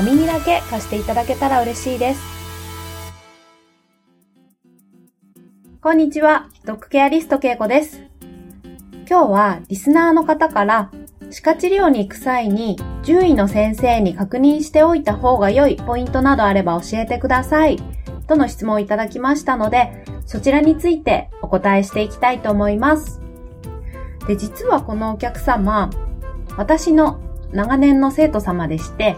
お耳だけ貸していただけたら嬉しいです。こんにちは、ドッグケアリストけいこです。今日はリスナーの方から歯科治療に行く際に獣医の先生に確認しておいた方が良いポイントなどあれば教えてください。との質問をいただきましたので、そちらについてお答えしていきたいと思います。で、実はこのお客様、私の長年の生徒様でして、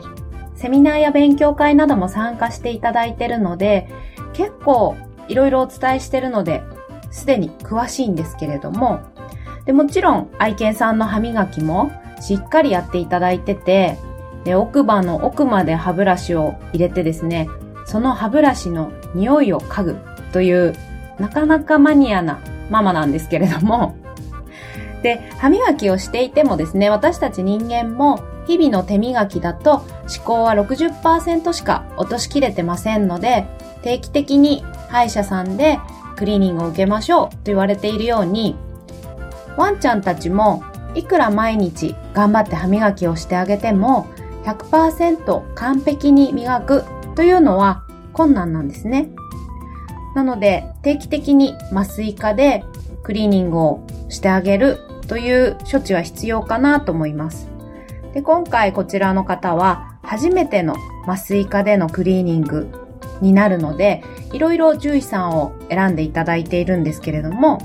セミナーや勉強会なども参加していただいているので、結構いろいろお伝えしているので、すでに詳しいんですけれども、で、もちろん愛犬さんの歯磨きもしっかりやっていただいてて、で、奥歯の奥まで歯ブラシを入れてですね、その歯ブラシの匂いを嗅ぐという、なかなかマニアなママなんですけれども、で、歯磨きをしていてもですね、私たち人間も日々の手磨きだと思考は60%しか落としきれてませんので、定期的に歯医者さんでクリーニングを受けましょうと言われているように、ワンちゃんたちもいくら毎日頑張って歯磨きをしてあげても100%完璧に磨くというのは困難なんですね。なので定期的に麻酔科でクリーニングをしてあげるという処置は必要かなと思います。で今回こちらの方は初めての麻酔科でのクリーニングになるので、いろいろ獣医さんを選んでいただいているんですけれども、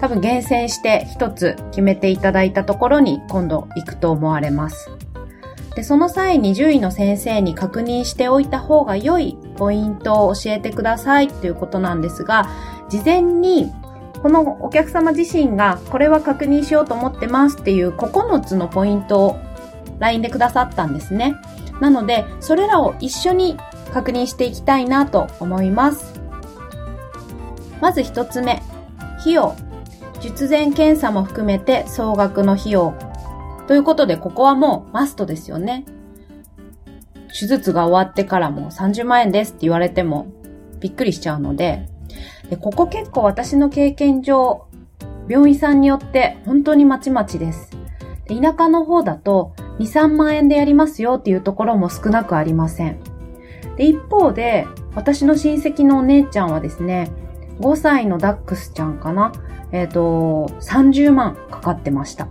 多分厳選して一つ決めていただいたところに今度行くと思われます。で、その際に獣医の先生に確認しておいた方が良いポイントを教えてくださいということなんですが、事前にこのお客様自身がこれは確認しようと思ってますっていう9つのポイントを LINE でくださったんですね。なので、それらを一緒に確認していきたいなと思います。まず一つ目、費用。術前検査も含めて総額の費用。ということで、ここはもうマストですよね。手術が終わってからも30万円ですって言われてもびっくりしちゃうので、で、ここ結構私の経験上、病院さんによって本当にまちまちです。で田舎の方だと2、3万円でやりますよっていうところも少なくありません。で、一方で、私の親戚のお姉ちゃんはですね、5歳のダックスちゃんかなえっ、ー、と、30万かかってました。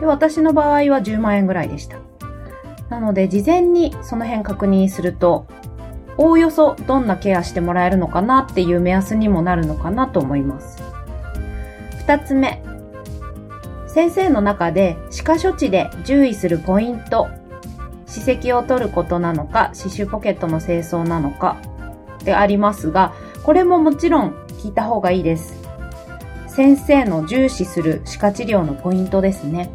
で、私の場合は10万円ぐらいでした。なので、事前にその辺確認すると、おおよそどんなケアしてもらえるのかなっていう目安にもなるのかなと思います。二つ目。先生の中で歯科処置で注意するポイント。歯石を取ることなのか、歯周ポケットの清掃なのかでありますが、これももちろん聞いた方がいいです。先生の重視する歯科治療のポイントですね。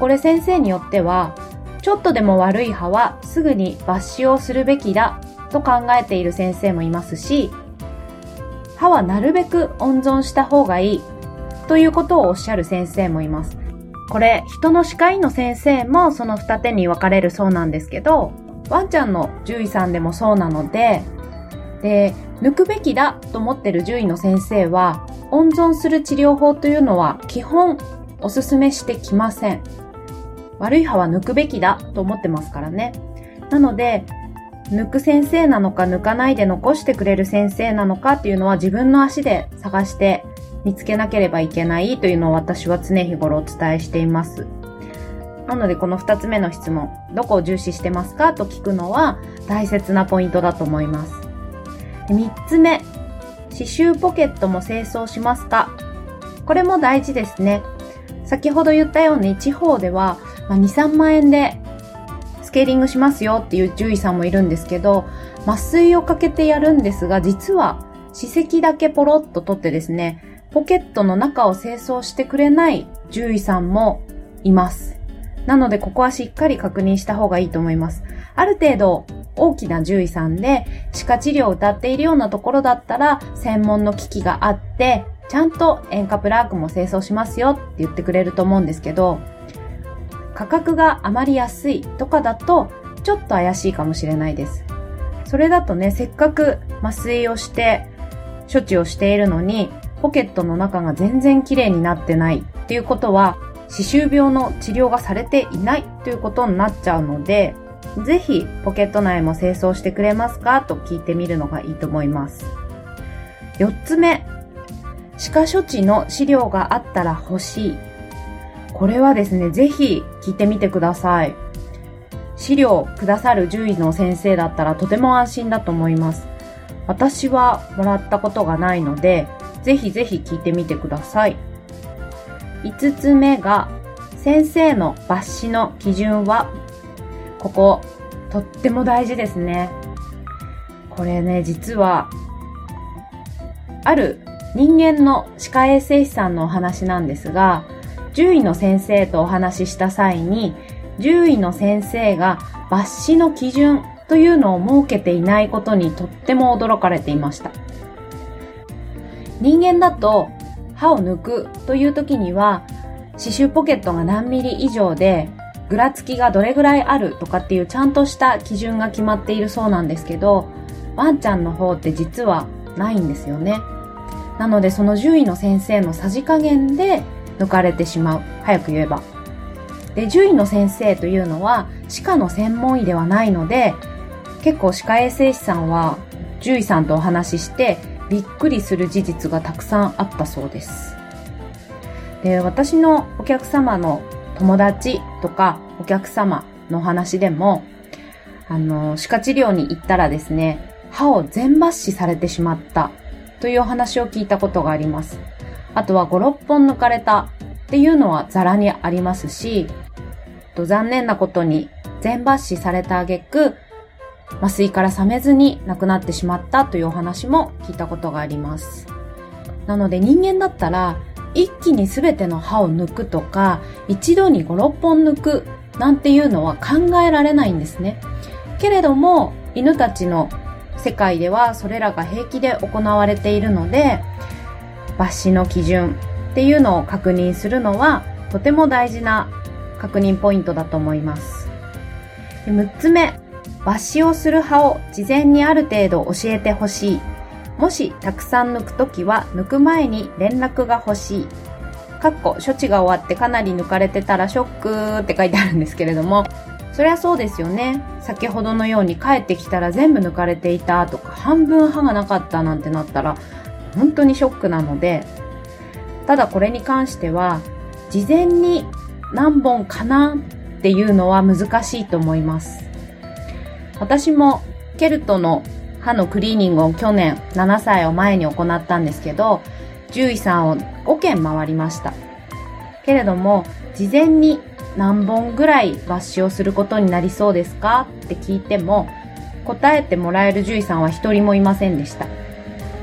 これ先生によっては、ちょっとでも悪い歯はすぐに抜歯をするべきだと考えている先生もいますし、歯はなるべく温存した方がいいということをおっしゃる先生もいます。これ、人の歯科医の先生もその二手に分かれるそうなんですけど、ワンちゃんの獣医さんでもそうなので、で、抜くべきだと思ってる獣医の先生は、温存する治療法というのは基本おすすめしてきません。悪い歯は抜くべきだと思ってますからね。なので、抜く先生なのか抜かないで残してくれる先生なのかっていうのは自分の足で探して見つけなければいけないというのを私は常日頃お伝えしています。なのでこの二つ目の質問、どこを重視してますかと聞くのは大切なポイントだと思います。三つ目、刺繍ポケットも清掃しますか？これも大事ですね。先ほど言ったように地方ではまあ、2、3万円でスケーリングしますよっていう獣医さんもいるんですけど、麻酔をかけてやるんですが、実は歯石だけポロッと取ってですね、ポケットの中を清掃してくれない獣医さんもいます。なのでここはしっかり確認した方がいいと思います。ある程度大きな獣医さんで歯科治療を歌っているようなところだったら専門の機器があってちゃんと塩化プラークも清掃しますよって言ってくれると思うんですけど価格があまり安いとかだとちょっと怪しいかもしれないです。それだとね、せっかく麻酔をして処置をしているのにポケットの中が全然綺麗になってないっていうことは歯周病の治療がされていないということになっちゃうので、ぜひポケット内も清掃してくれますかと聞いてみるのがいいと思います。4つ目、歯科処置の資料があったら欲しい。これはですね、ぜひ聞いてみてください。資料くださる獣医の先生だったらとても安心だと思います。私はもらったことがないので、ぜひぜひ聞いてみてください。5つ目が、先生の抜歯の基準はここ、とっても大事ですね。これね、実は、ある人間の歯科衛生士さんのお話なんですが、獣医の先生とお話しした際に、獣医の先生が抜歯の基準というのを設けていないことにとっても驚かれていました。人間だと歯を抜くという時には、歯周ポケットが何ミリ以上でぐらつきがどれぐらいあるとかっていうちゃんとした基準が決まっているそうなんですけど、ワンちゃんの方って実はないんですよね。なのでその獣医の先生のさじ加減で抜かれてしまう。早く言えば。で、獣医の先生というのは歯科の専門医ではないので、結構歯科衛生士さんは獣医さんとお話ししてびっくりする事実がたくさんあったそうです。で、私のお客様の友達とかお客様の話でも、あの、歯科治療に行ったらですね、歯を全抜歯されてしまったというお話を聞いたことがあります。あとは5、6本抜かれたっていうのはザラにありますし、と残念なことに全抜歯された挙句、麻酔から冷めずに亡くなってしまったというお話も聞いたことがあります。なので人間だったら一気に全ての歯を抜くとか、一度に5、6本抜くなんていうのは考えられないんですね。けれども、犬たちの世界ではそれらが平気で行われているので、抜歯の基準っていうのを確認するのはとても大事な確認ポイントだと思います。6つ目、抜歯をする歯を事前にある程度教えてほしい。もしたくさん抜くときは抜く前に連絡が欲しい。かっこ処置が終わってかなり抜かれてたらショックって書いてあるんですけれども、そりゃそうですよね。先ほどのように帰ってきたら全部抜かれていたとか、半分歯がなかったなんてなったら、本当にショックなので、ただこれに関しては、事前に何本かなっていうのは難しいと思います。私もケルトの歯のクリーニングを去年7歳を前に行ったんですけど、獣医さんを5件回りました。けれども、事前に何本ぐらい抜歯をすることになりそうですかって聞いても、答えてもらえる獣医さんは一人もいませんでした。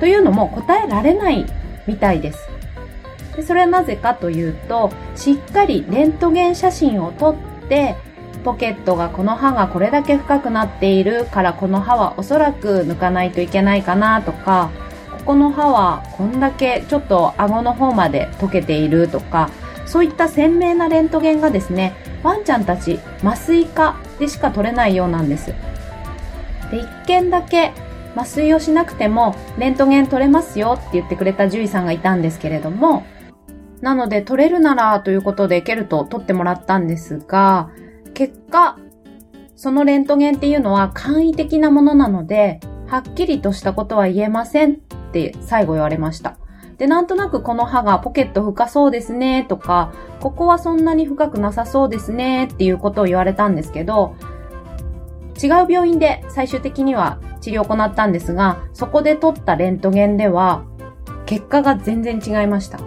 というのも答えられないみたいです。でそれはなぜかというと、しっかりレントゲン写真を撮って、ポケットがこの歯がこれだけ深くなっているからこの歯はおそらく抜かないといけないかなとか、ここの歯はこんだけちょっと顎の方まで溶けているとか、そういった鮮明なレントゲンがですね、ワンちゃんたち麻酔科でしか取れないようなんです。で、一件だけ麻酔をしなくてもレントゲン取れますよって言ってくれた獣医さんがいたんですけれども、なので取れるならということでケルトを取ってもらったんですが、結果、そのレントゲンっていうのは簡易的なものなので、はっきりとしたことは言えませんって最後言われました。で、なんとなくこの歯がポケット深そうですねとか、ここはそんなに深くなさそうですねっていうことを言われたんですけど、違う病院で最終的には治療を行ったんですが、そこで取ったレントゲンでは、結果が全然違いました。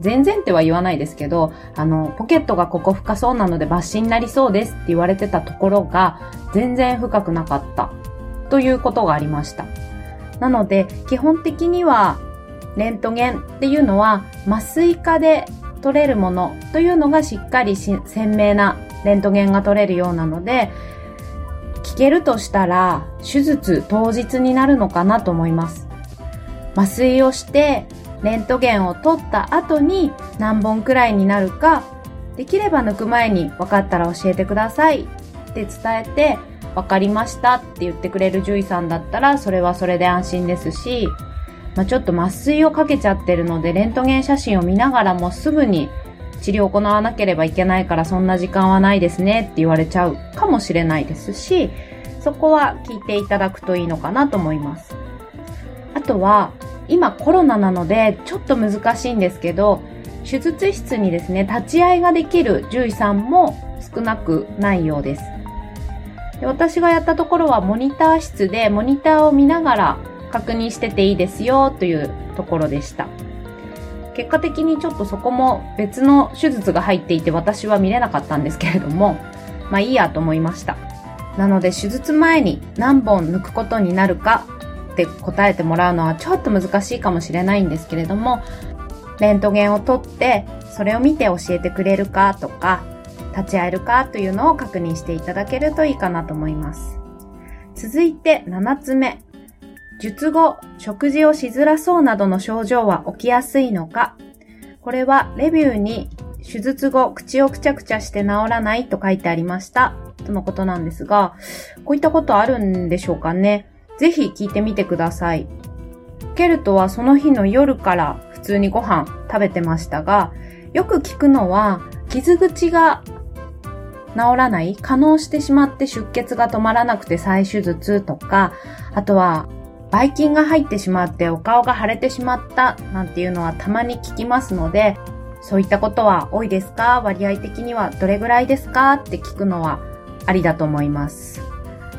全然っては言わないですけど、あの、ポケットがここ深そうなので抜歯になりそうですって言われてたところが、全然深くなかったということがありました。なので、基本的には、レントゲンっていうのは、麻酔科で取れるものというのがしっかり鮮明なレントゲンが取れるようなので、聞けるとしたら、手術当日になるのかなと思います。麻酔をして、レントゲンを取った後に何本くらいになるか、できれば抜く前に分かったら教えてくださいって伝えて、分かりましたって言ってくれる獣医さんだったら、それはそれで安心ですし、まあ、ちょっと麻酔をかけちゃってるので、レントゲン写真を見ながらもすぐに治療を行わなければいけないからそんな時間はないですねって言われちゃうかもしれないですし、そこは聞いていただくといいのかなと思います。あとは、今コロナなのでちょっと難しいんですけど、手術室にですね、立ち会いができる獣医さんも少なくないようです。で私がやったところはモニター室でモニターを見ながら確認してていいですよというところでした。結果的にちょっとそこも別の手術が入っていて私は見れなかったんですけれども、まあいいやと思いました。なので手術前に何本抜くことになるかって答えてもらうのはちょっと難しいかもしれないんですけれども、レントゲンを取ってそれを見て教えてくれるかとか、立ち会えるかというのを確認していただけるといいかなと思います。続いて7つ目。術後、食事をしづらそうなどの症状は起きやすいのか？これはレビューに手術後口をくちゃくちゃして治らない？と書いてありました。とのことなんですが、こういったことあるんでしょうかね？ぜひ聞いてみてください。ケルトはその日の夜から普通にご飯食べてましたが、よく聞くのは傷口が治らない、可能してしまって出血が止まらなくて再手術とか、あとは、ばい菌が入ってしまってお顔が腫れてしまったなんていうのはたまに聞きますので、そういったことは多いですか？割合的にはどれぐらいですか？って聞くのはありだと思います。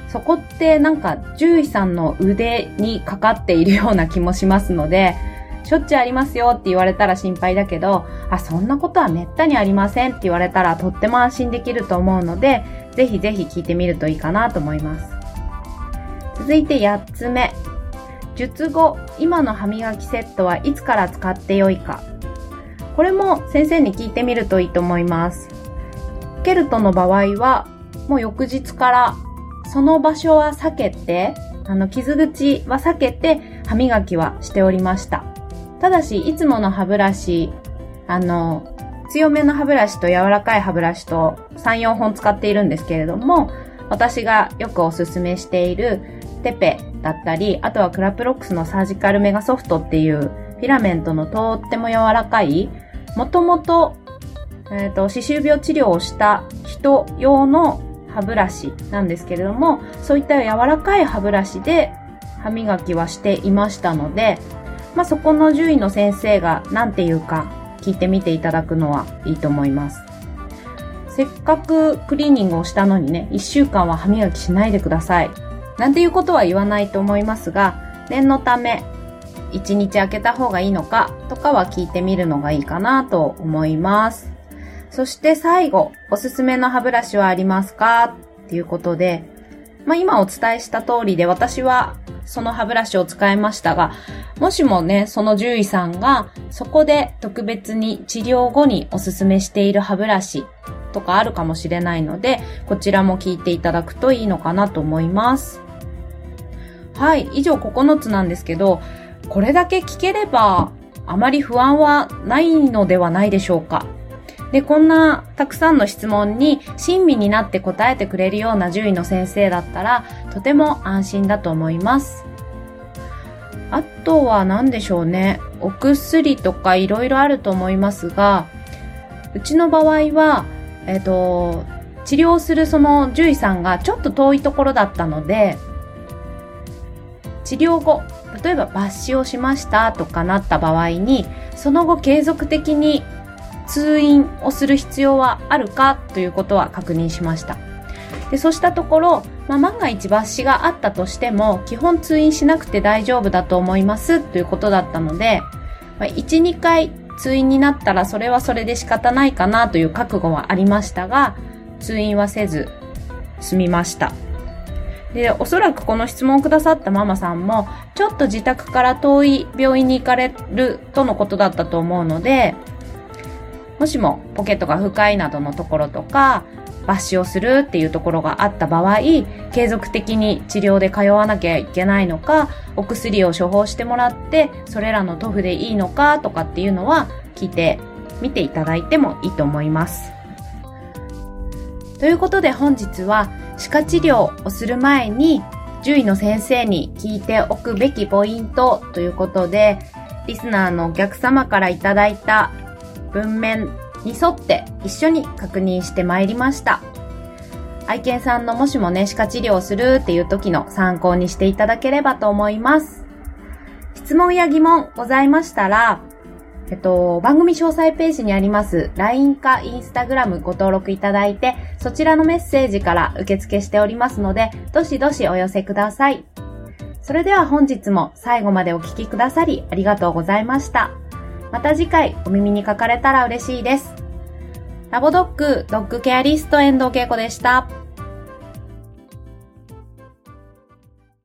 そこってなんか獣医さんの腕にかかっているような気もしますので、しょっちゅうありますよって言われたら心配だけど、あ、そんなことはめったにありませんって言われたらとっても安心できると思うので、ぜひぜひ聞いてみるといいかなと思います。続いて8つ目。術後、今の歯磨きセットはいつから使ってよいか。これも先生に聞いてみるといいと思います。ケルトの場合は、もう翌日からその場所は避けて、あの、傷口は避けて歯磨きはしておりました。ただし、いつもの歯ブラシ、あの、強めの歯ブラシと柔らかい歯ブラシと3、4本使っているんですけれども、私がよくおすすめしているテペだったり、あとはクラプロックスのサージカルメガソフトっていうフィラメントのとっても柔らかい、もともと、えっ、ー、と、歯周病治療をした人用の歯ブラシなんですけれども、そういった柔らかい歯ブラシで歯磨きはしていましたので、まあ、そこの獣医の先生が何て言うか聞いてみていただくのはいいと思います。せっかくクリーニングをしたのにね、1週間は歯磨きしないでください。なんていうことは言わないと思いますが、念のため、1日空けた方がいいのかとかは聞いてみるのがいいかなと思います。そして最後、おすすめの歯ブラシはありますか？っていうことで、まあ、今お伝えした通りで私はその歯ブラシを使いましたが、もしもね、その獣医さんがそこで特別に治療後におすすめしている歯ブラシとかあるかもしれないので、こちらも聞いていただくといいのかなと思います。はい、以上9つなんですけど、これだけ聞ければあまり不安はないのではないでしょうか。で、こんなたくさんの質問に親身になって答えてくれるような獣医の先生だったら、とても安心だと思います。あとは何でしょうね。お薬とかいろいろあると思いますが、うちの場合は、えっ、ー、と、治療するその獣医さんがちょっと遠いところだったので、治療後、例えば抜歯をしましたとかなった場合に、その後継続的に通院をする必要はあるかということは確認しました。でそうしたところ、まあ、万が一抜歯があったとしても、基本通院しなくて大丈夫だと思いますということだったので、まあ、1、2回通院になったらそれはそれで仕方ないかなという覚悟はありましたが、通院はせず済みました。で、おそらくこの質問をくださったママさんも、ちょっと自宅から遠い病院に行かれるとのことだったと思うので、もしもポケットが深いなどのところとか、抜歯をするっていうところがあった場合、継続的に治療で通わなきゃいけないのか、お薬を処方してもらって、それらの塗布でいいのかとかっていうのは聞いてみていただいてもいいと思います。ということで本日は歯科治療をする前に獣医の先生に聞いておくべきポイントということで、リスナーのお客様からいただいた文面に沿って一緒に確認してまいりました。愛犬さんのもしもね、歯科治療をするっていう時の参考にしていただければと思います。質問や疑問ございましたら、えっと、番組詳細ページにあります LINE か Instagram ご登録いただいて、そちらのメッセージから受付しておりますので、どしどしお寄せください。それでは本日も最後までお聴きくださりありがとうございました。また次回お耳にかかれたら嬉しいです。ラボドッグドッグケアリスト遠藤恵子でした。